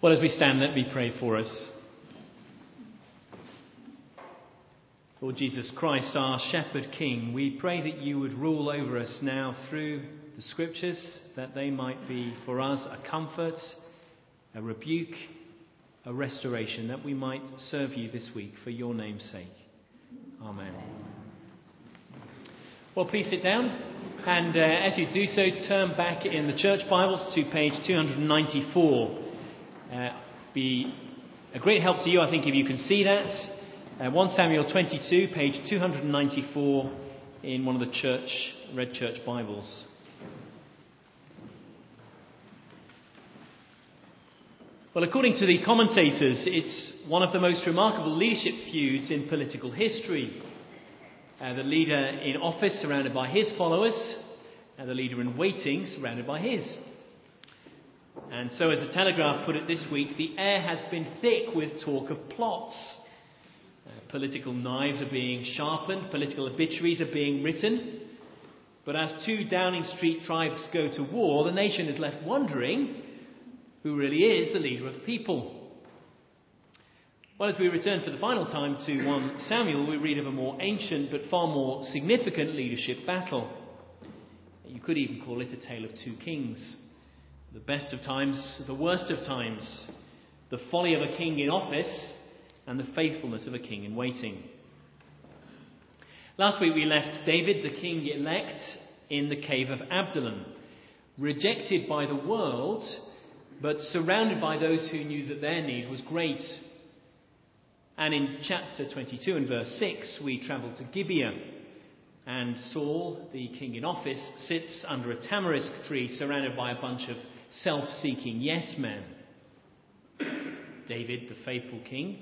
Well, as we stand, let me pray for us. Lord Jesus Christ, our Shepherd King, we pray that you would rule over us now through the Scriptures, that they might be for us a comfort, a rebuke, a restoration, that we might serve you this week for your name's sake. Amen. Well, please sit down, and uh, as you do so, turn back in the church Bibles to page 294. Uh, be a great help to you, I think, if you can see that. Uh, 1 Samuel 22, page 294, in one of the church, Red Church Bibles. Well, according to the commentators, it's one of the most remarkable leadership feuds in political history. Uh, the leader in office surrounded by his followers, and the leader in waiting surrounded by his. And so, as the Telegraph put it this week, the air has been thick with talk of plots. Uh, political knives are being sharpened, political obituaries are being written. But as two Downing Street tribes go to war, the nation is left wondering who really is the leader of the people. Well, as we return for the final time to 1 Samuel, we read of a more ancient but far more significant leadership battle. You could even call it a tale of two kings the best of times, the worst of times, the folly of a king in office, and the faithfulness of a king in waiting. Last week we left David, the king elect, in the cave of Adullam, rejected by the world, but surrounded by those who knew that their need was great. And in chapter 22 and verse 6, we travel to Gibeah. And Saul, the king in office, sits under a tamarisk tree surrounded by a bunch of self seeking yes men. David, the faithful king,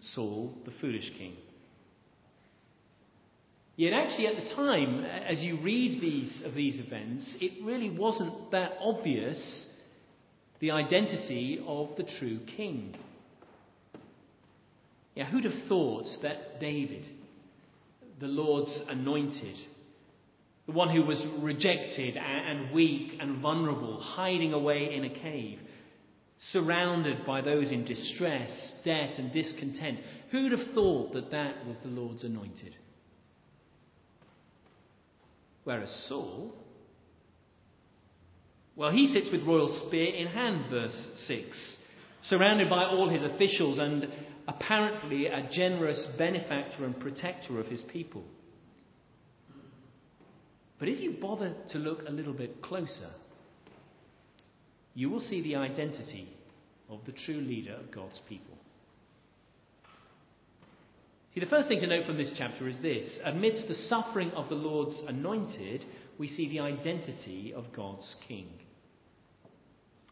Saul, the foolish king. Yet, actually, at the time, as you read these of these events, it really wasn't that obvious the identity of the true king. Yeah, who'd have thought that David, the Lord's anointed, the one who was rejected and weak and vulnerable, hiding away in a cave, surrounded by those in distress, debt, and discontent. Who'd have thought that that was the Lord's anointed? Whereas Saul, well, he sits with royal spear in hand, verse 6, surrounded by all his officials and apparently a generous benefactor and protector of his people. But if you bother to look a little bit closer, you will see the identity of the true leader of God's people. See, the first thing to note from this chapter is this amidst the suffering of the Lord's anointed, we see the identity of God's king.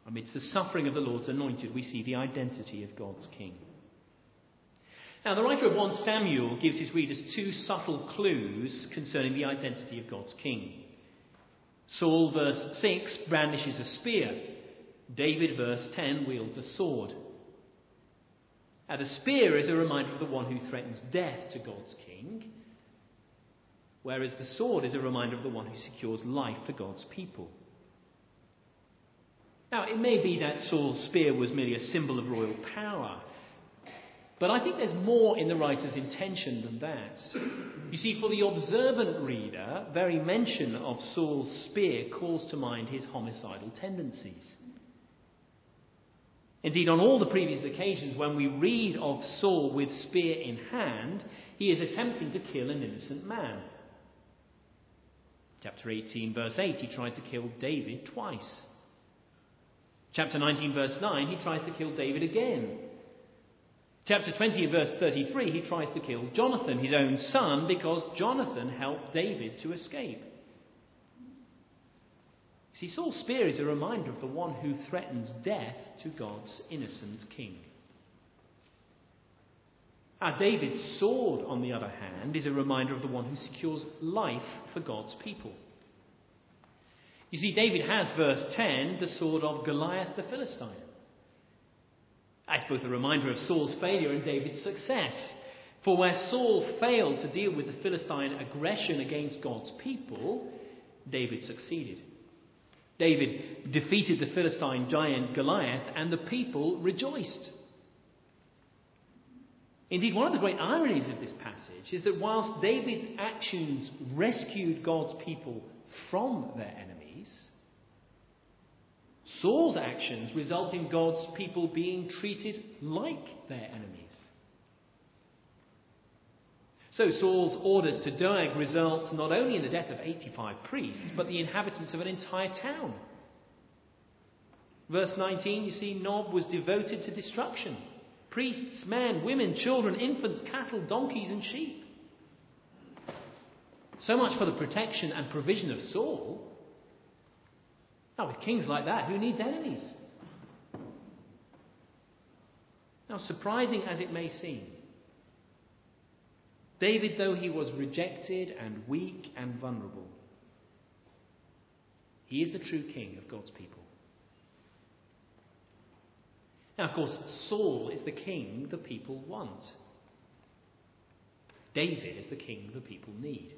Amidst the suffering of the Lord's anointed, we see the identity of God's king. Now, the writer of 1 Samuel gives his readers two subtle clues concerning the identity of God's king. Saul, verse 6, brandishes a spear. David, verse 10, wields a sword. Now, the spear is a reminder of the one who threatens death to God's king, whereas the sword is a reminder of the one who secures life for God's people. Now, it may be that Saul's spear was merely a symbol of royal power, but I think there's more in the writer's intention than that. You see, for the observant reader, very mention of Saul's spear calls to mind his homicidal tendencies. Indeed, on all the previous occasions when we read of Saul with spear in hand, he is attempting to kill an innocent man. Chapter 18, verse 8, he tried to kill David twice. Chapter 19, verse 9, he tries to kill David again. Chapter 20, verse 33, he tries to kill Jonathan, his own son, because Jonathan helped David to escape. See, Saul's spear is a reminder of the one who threatens death to God's innocent king. Our David's sword, on the other hand, is a reminder of the one who secures life for God's people. You see, David has, verse 10, the sword of Goliath the Philistine. It's both a reminder of Saul's failure and David's success. For where Saul failed to deal with the Philistine aggression against God's people, David succeeded. David defeated the Philistine giant Goliath, and the people rejoiced. Indeed, one of the great ironies of this passage is that whilst David's actions rescued God's people from their enemies, Saul's actions result in God's people being treated like their enemies. So Saul's orders to Doeg result not only in the death of 85 priests, but the inhabitants of an entire town. Verse 19, you see, Nob was devoted to destruction priests, men, women, children, infants, cattle, donkeys, and sheep. So much for the protection and provision of Saul. Now, with kings like that, who needs enemies? Now, surprising as it may seem, David, though he was rejected and weak and vulnerable, he is the true king of God's people. Now, of course, Saul is the king the people want. David is the king the people need.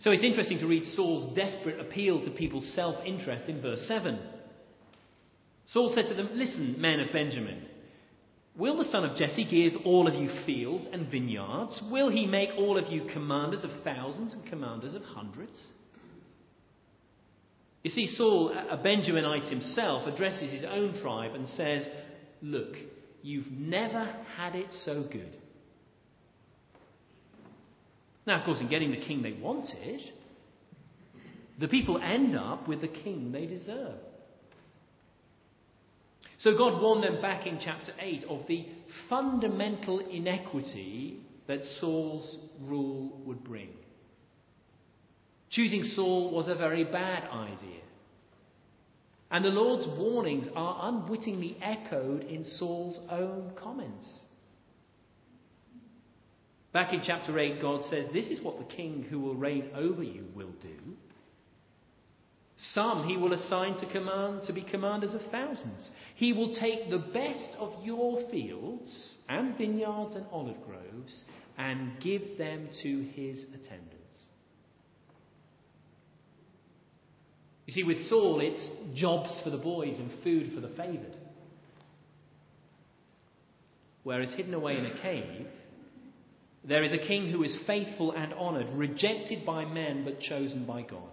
So it's interesting to read Saul's desperate appeal to people's self interest in verse 7. Saul said to them, Listen, men of Benjamin, will the son of Jesse give all of you fields and vineyards? Will he make all of you commanders of thousands and commanders of hundreds? You see, Saul, a Benjaminite himself, addresses his own tribe and says, Look, you've never had it so good. Now, of course, in getting the king they wanted, the people end up with the king they deserve. So God warned them back in chapter 8 of the fundamental inequity that Saul's rule would bring. Choosing Saul was a very bad idea. And the Lord's warnings are unwittingly echoed in Saul's own comments. Back in chapter 8, God says, This is what the king who will reign over you will do. Some he will assign to command to be commanders of thousands. He will take the best of your fields and vineyards and olive groves and give them to his attendants. You see, with Saul, it's jobs for the boys and food for the favoured. Whereas hidden away in a cave, there is a king who is faithful and honoured, rejected by men but chosen by God.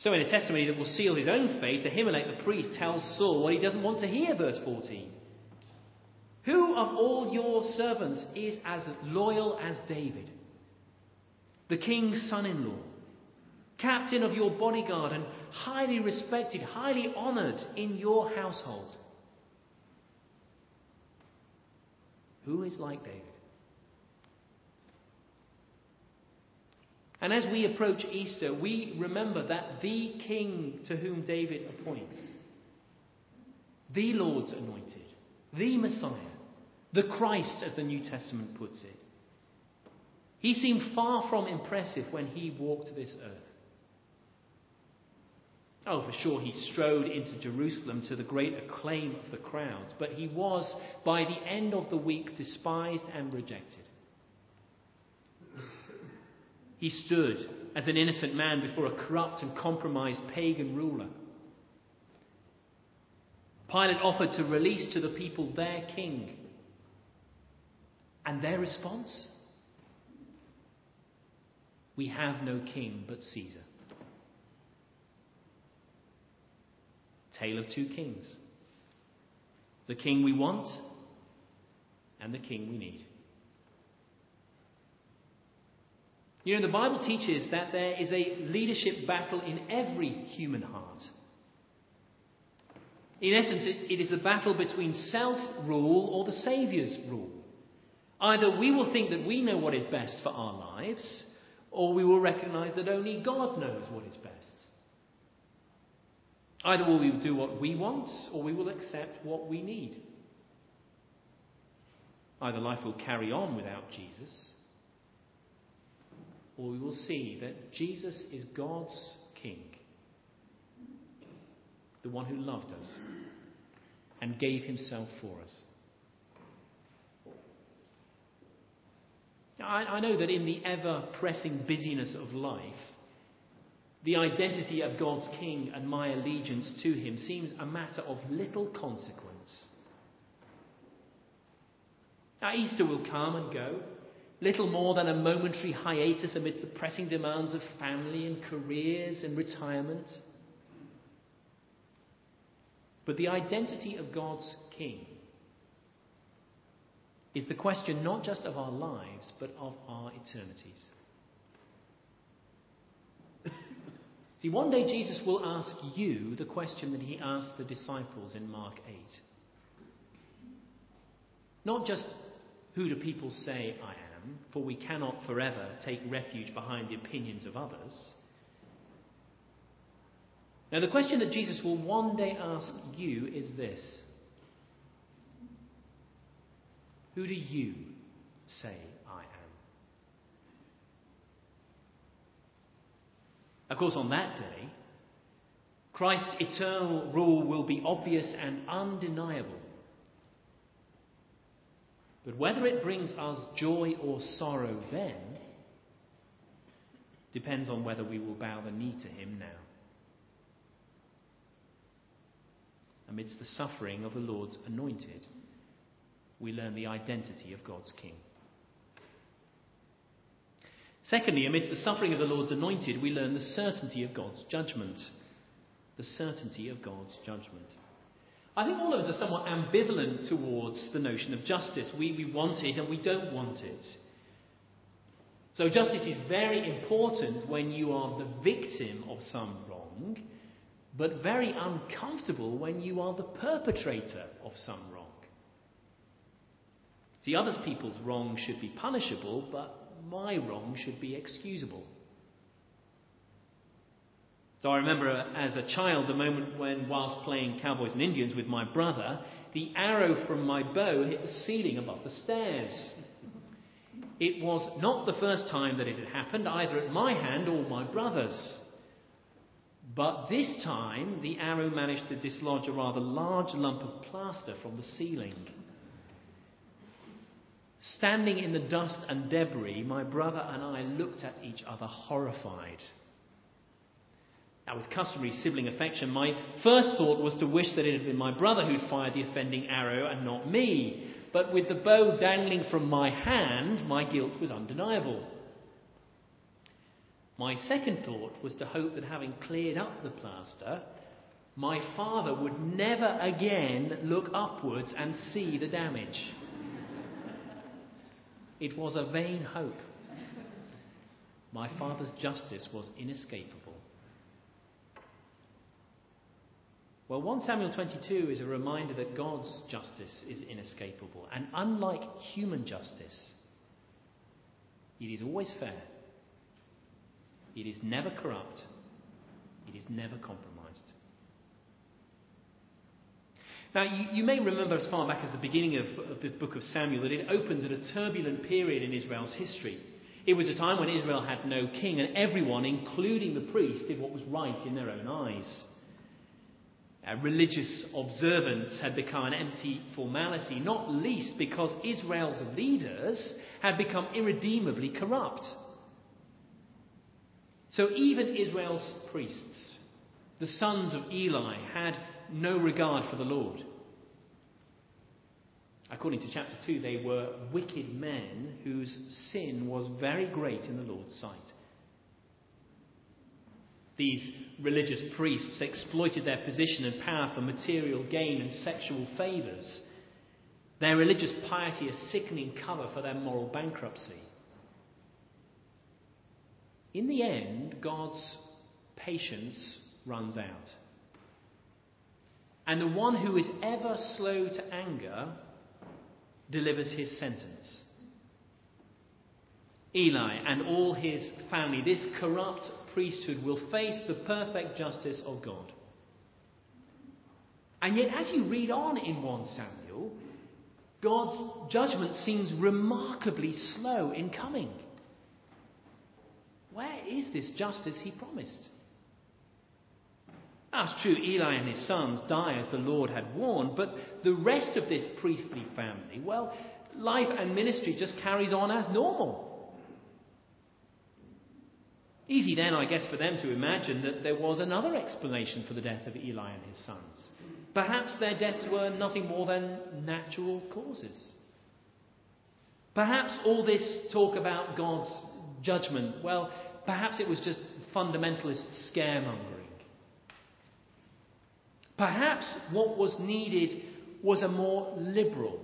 So, in a testimony that will seal his own fate, Ahimelech the priest tells Saul what he doesn't want to hear, verse 14. Who of all your servants is as loyal as David, the king's son in law? captain of your bodyguard, and highly respected, highly honored in your household. Who is like David? And as we approach Easter, we remember that the king to whom David appoints, the Lord's anointed, the Messiah, the Christ, as the New Testament puts it, he seemed far from impressive when he walked this earth. Oh, for sure, he strode into Jerusalem to the great acclaim of the crowds, but he was, by the end of the week, despised and rejected. He stood as an innocent man before a corrupt and compromised pagan ruler. Pilate offered to release to the people their king. And their response? We have no king but Caesar. Tale of two kings the king we want and the king we need. You know, the Bible teaches that there is a leadership battle in every human heart. In essence, it is a battle between self rule or the Saviour's rule. Either we will think that we know what is best for our lives, or we will recognize that only God knows what is best. Either we will do what we want or we will accept what we need. Either life will carry on without Jesus, or we will see that Jesus is God's King, the one who loved us and gave himself for us. I, I know that in the ever pressing busyness of life, the identity of God's king and my allegiance to him seems a matter of little consequence. Now, Easter will come and go, little more than a momentary hiatus amidst the pressing demands of family and careers and retirement. But the identity of God's king is the question not just of our lives, but of our eternities. See, one day Jesus will ask you the question that he asked the disciples in Mark 8. Not just who do people say I am, for we cannot forever take refuge behind the opinions of others. Now, the question that Jesus will one day ask you is this Who do you say I am? Of course, on that day, Christ's eternal rule will be obvious and undeniable. But whether it brings us joy or sorrow then depends on whether we will bow the knee to Him now. Amidst the suffering of the Lord's anointed, we learn the identity of God's King. Secondly, amidst the suffering of the Lord's anointed, we learn the certainty of God's judgment. The certainty of God's judgment. I think all of us are somewhat ambivalent towards the notion of justice. We, we want it and we don't want it. So, justice is very important when you are the victim of some wrong, but very uncomfortable when you are the perpetrator of some wrong. See, other people's wrong should be punishable, but my wrong should be excusable. So I remember as a child the moment when, whilst playing cowboys and Indians with my brother, the arrow from my bow hit the ceiling above the stairs. It was not the first time that it had happened, either at my hand or my brother's. But this time, the arrow managed to dislodge a rather large lump of plaster from the ceiling. Standing in the dust and debris, my brother and I looked at each other horrified. Now, with customary sibling affection, my first thought was to wish that it had been my brother who'd fired the offending arrow and not me. But with the bow dangling from my hand, my guilt was undeniable. My second thought was to hope that having cleared up the plaster, my father would never again look upwards and see the damage. It was a vain hope. My father's justice was inescapable. Well, 1 Samuel 22 is a reminder that God's justice is inescapable. And unlike human justice, it is always fair, it is never corrupt, it is never compromised. Now, you, you, may remember as far back as the beginning of, of the book of Samuel that it opens at a turbulent period in Israel's history. It was a time when Israel had no king, and everyone, including the priest, did what was right in their own eyes. Religious observance had become an empty formality, not least because Israel's leaders had become irredeemably corrupt. So even Israel's priests, the sons of Eli, had no regard for the Lord. According to chapter 2, they were wicked men whose sin was very great in the Lord's sight. These religious priests exploited their position and power for material gain and sexual favours. Their religious piety a sickening cover for their moral bankruptcy. In the end, God's patience runs out. And the one who is ever slow to anger delivers his sentence. Eli and all his family, this corrupt priesthood, will face the perfect justice of God. And yet, as you read on in 1 Samuel, God's judgment seems remarkably slow in coming. Where is this justice he promised? That's true, Eli and his sons die as the Lord had warned, but the rest of this priestly family, well, life and ministry just carries on as normal. Easy then, I guess, for them to imagine that there was another explanation for the death of Eli and his sons. Perhaps their deaths were nothing more than natural causes. Perhaps all this talk about God's judgment, well, perhaps it was just fundamentalist scaremongering. Perhaps what was needed was a more liberal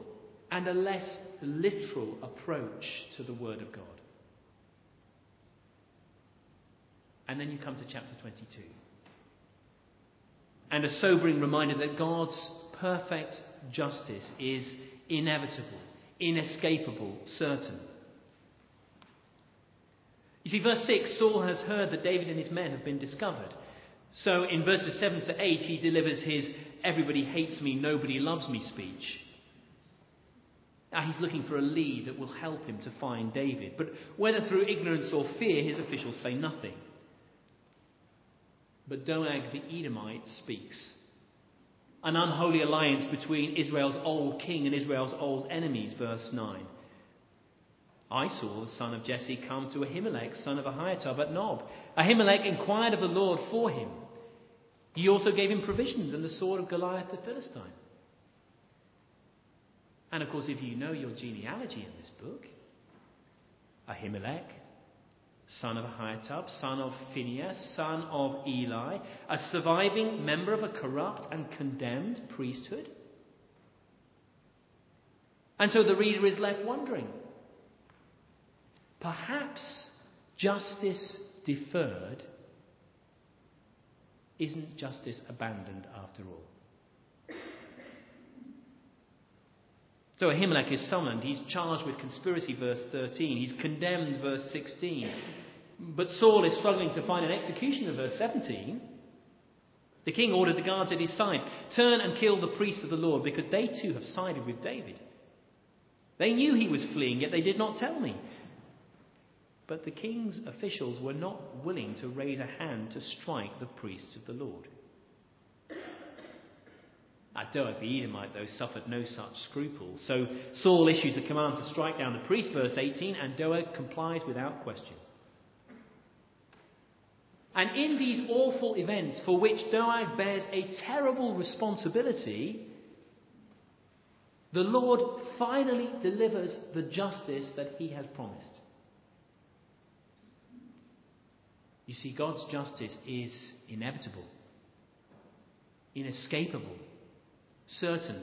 and a less literal approach to the Word of God. And then you come to chapter 22. And a sobering reminder that God's perfect justice is inevitable, inescapable, certain. You see, verse 6 Saul has heard that David and his men have been discovered. So in verses 7 to 8, he delivers his everybody hates me, nobody loves me speech. Now he's looking for a lead that will help him to find David. But whether through ignorance or fear, his officials say nothing. But Doeg the Edomite speaks. An unholy alliance between Israel's old king and Israel's old enemies, verse 9. I saw the son of Jesse come to Ahimelech, son of Ahitub, at Nob. Ahimelech inquired of the Lord for him. He also gave him provisions and the sword of Goliath the Philistine. And of course, if you know your genealogy in this book, Ahimelech son of Ahitub, son of Phinehas, son of Eli, a surviving member of a corrupt and condemned priesthood? And so the reader is left wondering perhaps justice deferred isn't justice abandoned after all. So Ahimelech is summoned. He's charged with conspiracy, verse 13. He's condemned, verse 16. But Saul is struggling to find an executioner, verse 17. The king ordered the guards at his side turn and kill the priests of the Lord, because they too have sided with David. They knew he was fleeing, yet they did not tell me. But the king's officials were not willing to raise a hand to strike the priests of the Lord. Doeg the Edomite, though, suffered no such scruples. So Saul issues the command to strike down the priest, verse 18, and Doeg complies without question. And in these awful events for which Doeg bears a terrible responsibility, the Lord finally delivers the justice that he has promised. You see, God's justice is inevitable, inescapable certain.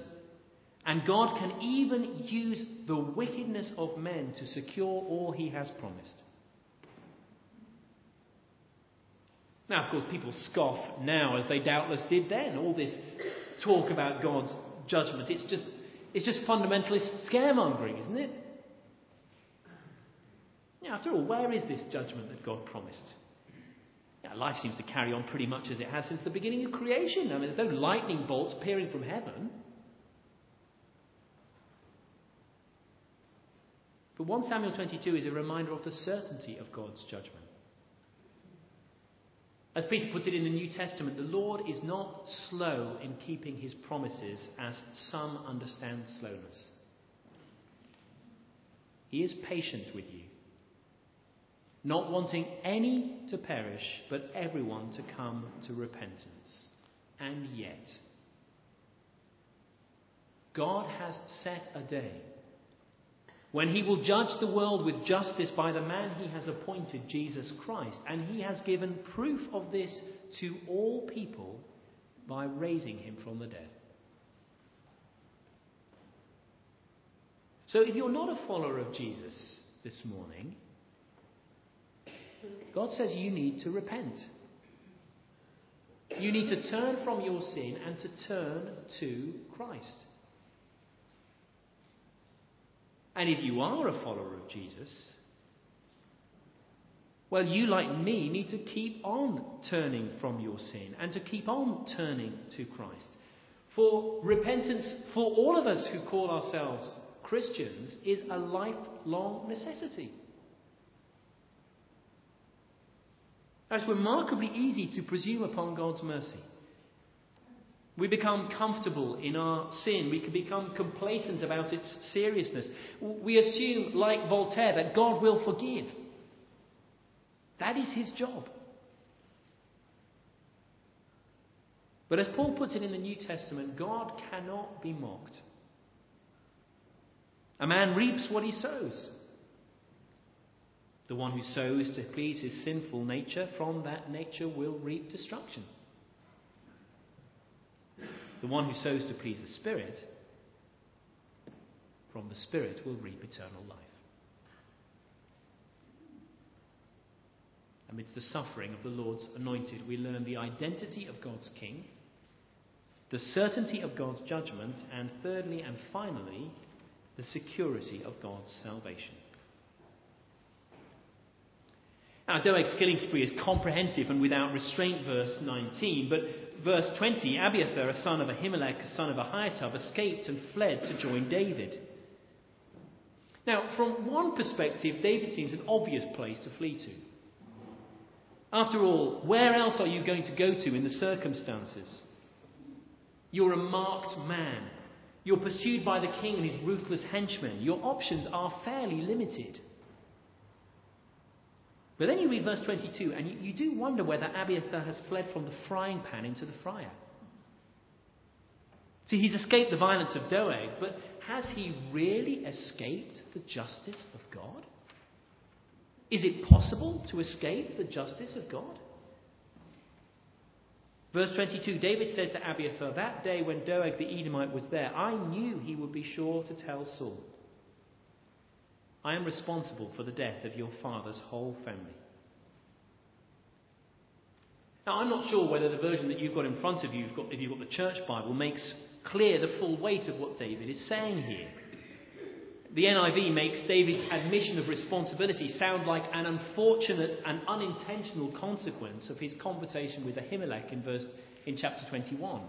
And God can even use the wickedness of men to secure all he has promised. Now, of course, people scoff now as they doubtless did then. All this talk about God's judgment. It's just, it's just fundamentalist scaremongering, isn't it? After all, where is this judgment that God promised? Yeah, life seems to carry on pretty much as it has since the beginning of creation. I mean, there's no lightning bolts appearing from heaven. But 1 Samuel 22 is a reminder of the certainty of God's judgment. As Peter puts it in the New Testament, the Lord is not slow in keeping his promises, as some understand slowness. He is patient with you not wanting any to perish, but everyone to come to repentance. And yet, God has set a day when he will judge the world with justice by the man he has appointed, Jesus Christ. And he has given proof of this to all people by raising him from the dead. So if you're not a follower of Jesus this morning, God says you need to repent. You need to turn from your sin and to turn to Christ. And if you are a follower of Jesus, well, you, like me, need to keep on turning from your sin and to keep on turning to Christ. For repentance, for all of us who call ourselves Christians, is a lifelong necessity. It's remarkably easy to presume upon God's mercy. We become comfortable in our sin. We can become complacent about its seriousness. We assume, like Voltaire, that God will forgive. That is his job. But as Paul puts it in the New Testament, God cannot be mocked. A man reaps what he sows. The one who sows to please his sinful nature, from that nature will reap destruction. The one who sows to please the Spirit, from the Spirit will reap eternal life. Amidst the suffering of the Lord's anointed, we learn the identity of God's King, the certainty of God's judgment, and thirdly and finally, the security of God's salvation. Now, Doeg's killing spree is comprehensive and without restraint, verse 19, but verse 20 Abiathar, a son of Ahimelech, a son of Ahitub, escaped and fled to join David. Now, from one perspective, David seems an obvious place to flee to. After all, where else are you going to go to in the circumstances? You're a marked man. You're pursued by the king and his ruthless henchmen. Your options are fairly limited. But then you read verse 22, and you, you do wonder whether Abiathar has fled from the frying pan into the fryer. See, he's escaped the violence of Doeg, but has he really escaped the justice of God? Is it possible to escape the justice of God? Verse 22 David said to Abiathar, That day when Doeg the Edomite was there, I knew he would be sure to tell Saul. I am responsible for the death of your father's whole family. Now, I'm not sure whether the version that you've got in front of you, if you've got the church Bible, makes clear the full weight of what David is saying here. The NIV makes David's admission of responsibility sound like an unfortunate and unintentional consequence of his conversation with Ahimelech in, verse, in chapter 21.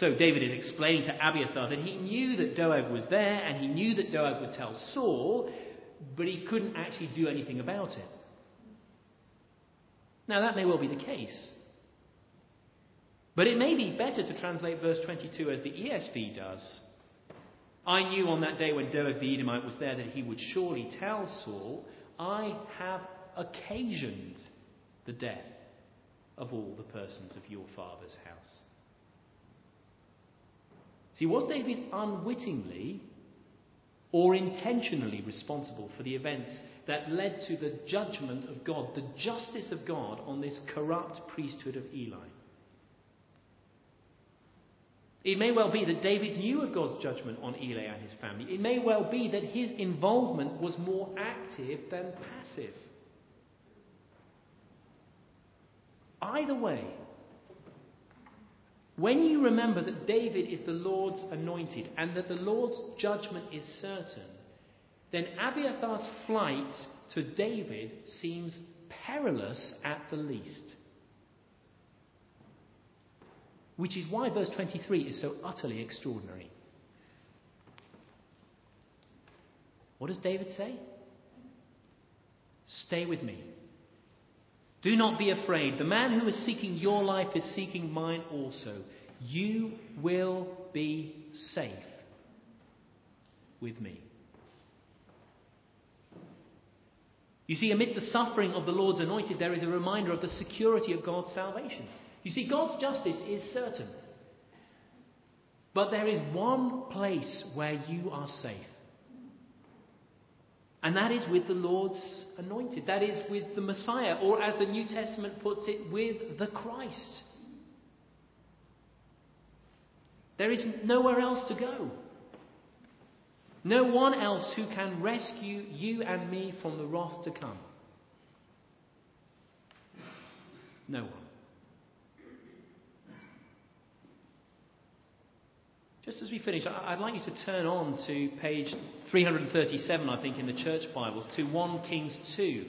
So David is explaining to Abiathar that he knew that Doeg was there and he knew that Doeg would tell Saul, but he couldn't actually do anything about it. Now, that may well be the case. But it may be better to translate verse 22 as the ESV does I knew on that day when Doeg the Edomite was there that he would surely tell Saul, I have occasioned the death of all the persons of your father's house. See, was David unwittingly or intentionally responsible for the events that led to the judgment of God, the justice of God on this corrupt priesthood of Eli? It may well be that David knew of God's judgment on Eli and his family. It may well be that his involvement was more active than passive. Either way, when you remember that David is the Lord's anointed and that the Lord's judgment is certain, then Abiathar's flight to David seems perilous at the least. Which is why verse 23 is so utterly extraordinary. What does David say? Stay with me. Do not be afraid. The man who is seeking your life is seeking mine also. You will be safe with me. You see, amid the suffering of the Lord's anointed, there is a reminder of the security of God's salvation. You see, God's justice is certain. But there is one place where you are safe. And that is with the Lord's anointed. That is with the Messiah, or as the New Testament puts it, with the Christ. There is nowhere else to go. No one else who can rescue you and me from the wrath to come. No one. Just as we finish, I'd like you to turn on to page 337, I think, in the church Bibles, to 1 Kings 2.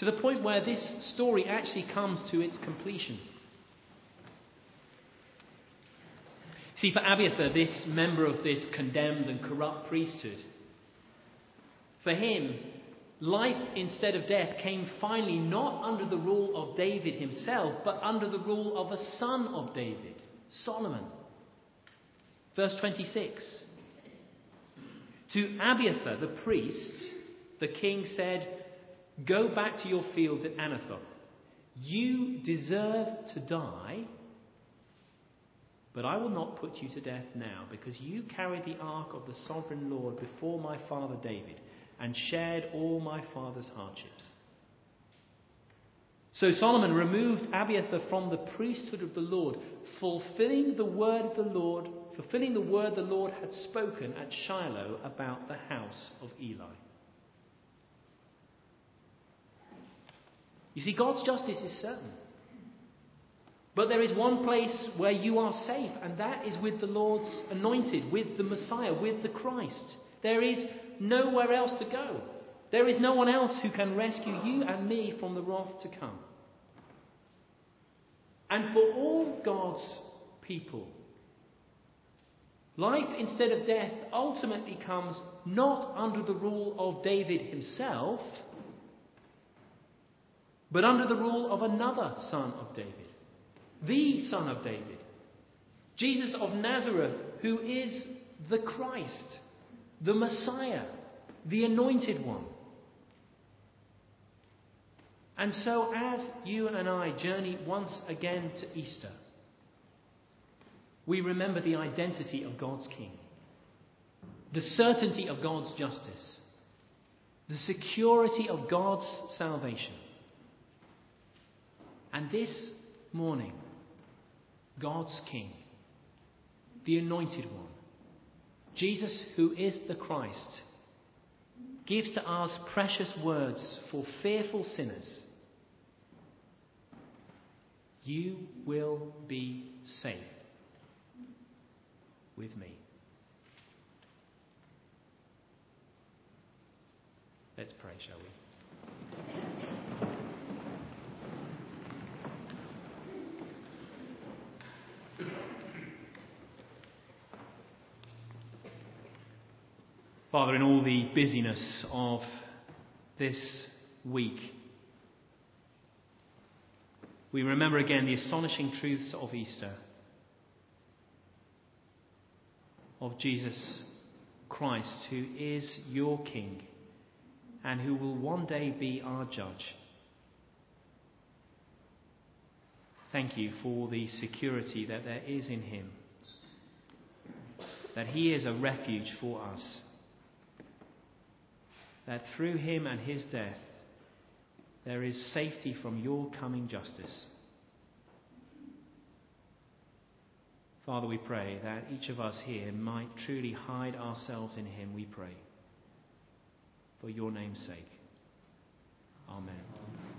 To the point where this story actually comes to its completion. See, for Abiathar, this member of this condemned and corrupt priesthood, for him, life instead of death came finally not under the rule of David himself, but under the rule of a son of David, Solomon. Verse 26. To Abiathar, the priest, the king said, Go back to your fields at Anathoth. You deserve to die, but I will not put you to death now, because you carried the ark of the sovereign Lord before my father David and shared all my father's hardships. So Solomon removed Abiathar from the priesthood of the Lord, fulfilling the word of the Lord, fulfilling the word the Lord had spoken at Shiloh about the house of Eli. You see, God's justice is certain. But there is one place where you are safe, and that is with the Lord's anointed, with the Messiah, with the Christ. There is nowhere else to go. There is no one else who can rescue you and me from the wrath to come. And for all God's people, life instead of death ultimately comes not under the rule of David himself, but under the rule of another son of David, the son of David, Jesus of Nazareth, who is the Christ, the Messiah, the anointed one. And so, as you and I journey once again to Easter, we remember the identity of God's King, the certainty of God's justice, the security of God's salvation. And this morning, God's King, the Anointed One, Jesus, who is the Christ, gives to us precious words for fearful sinners. You will be safe with me. Let's pray, shall we? Father, in all the busyness of this week, we remember again the astonishing truths of Easter, of Jesus Christ, who is your King and who will one day be our judge. Thank you for the security that there is in him, that he is a refuge for us that through him and his death there is safety from your coming justice. Father, we pray that each of us here might truly hide ourselves in him, we pray. For your name's sake. Amen.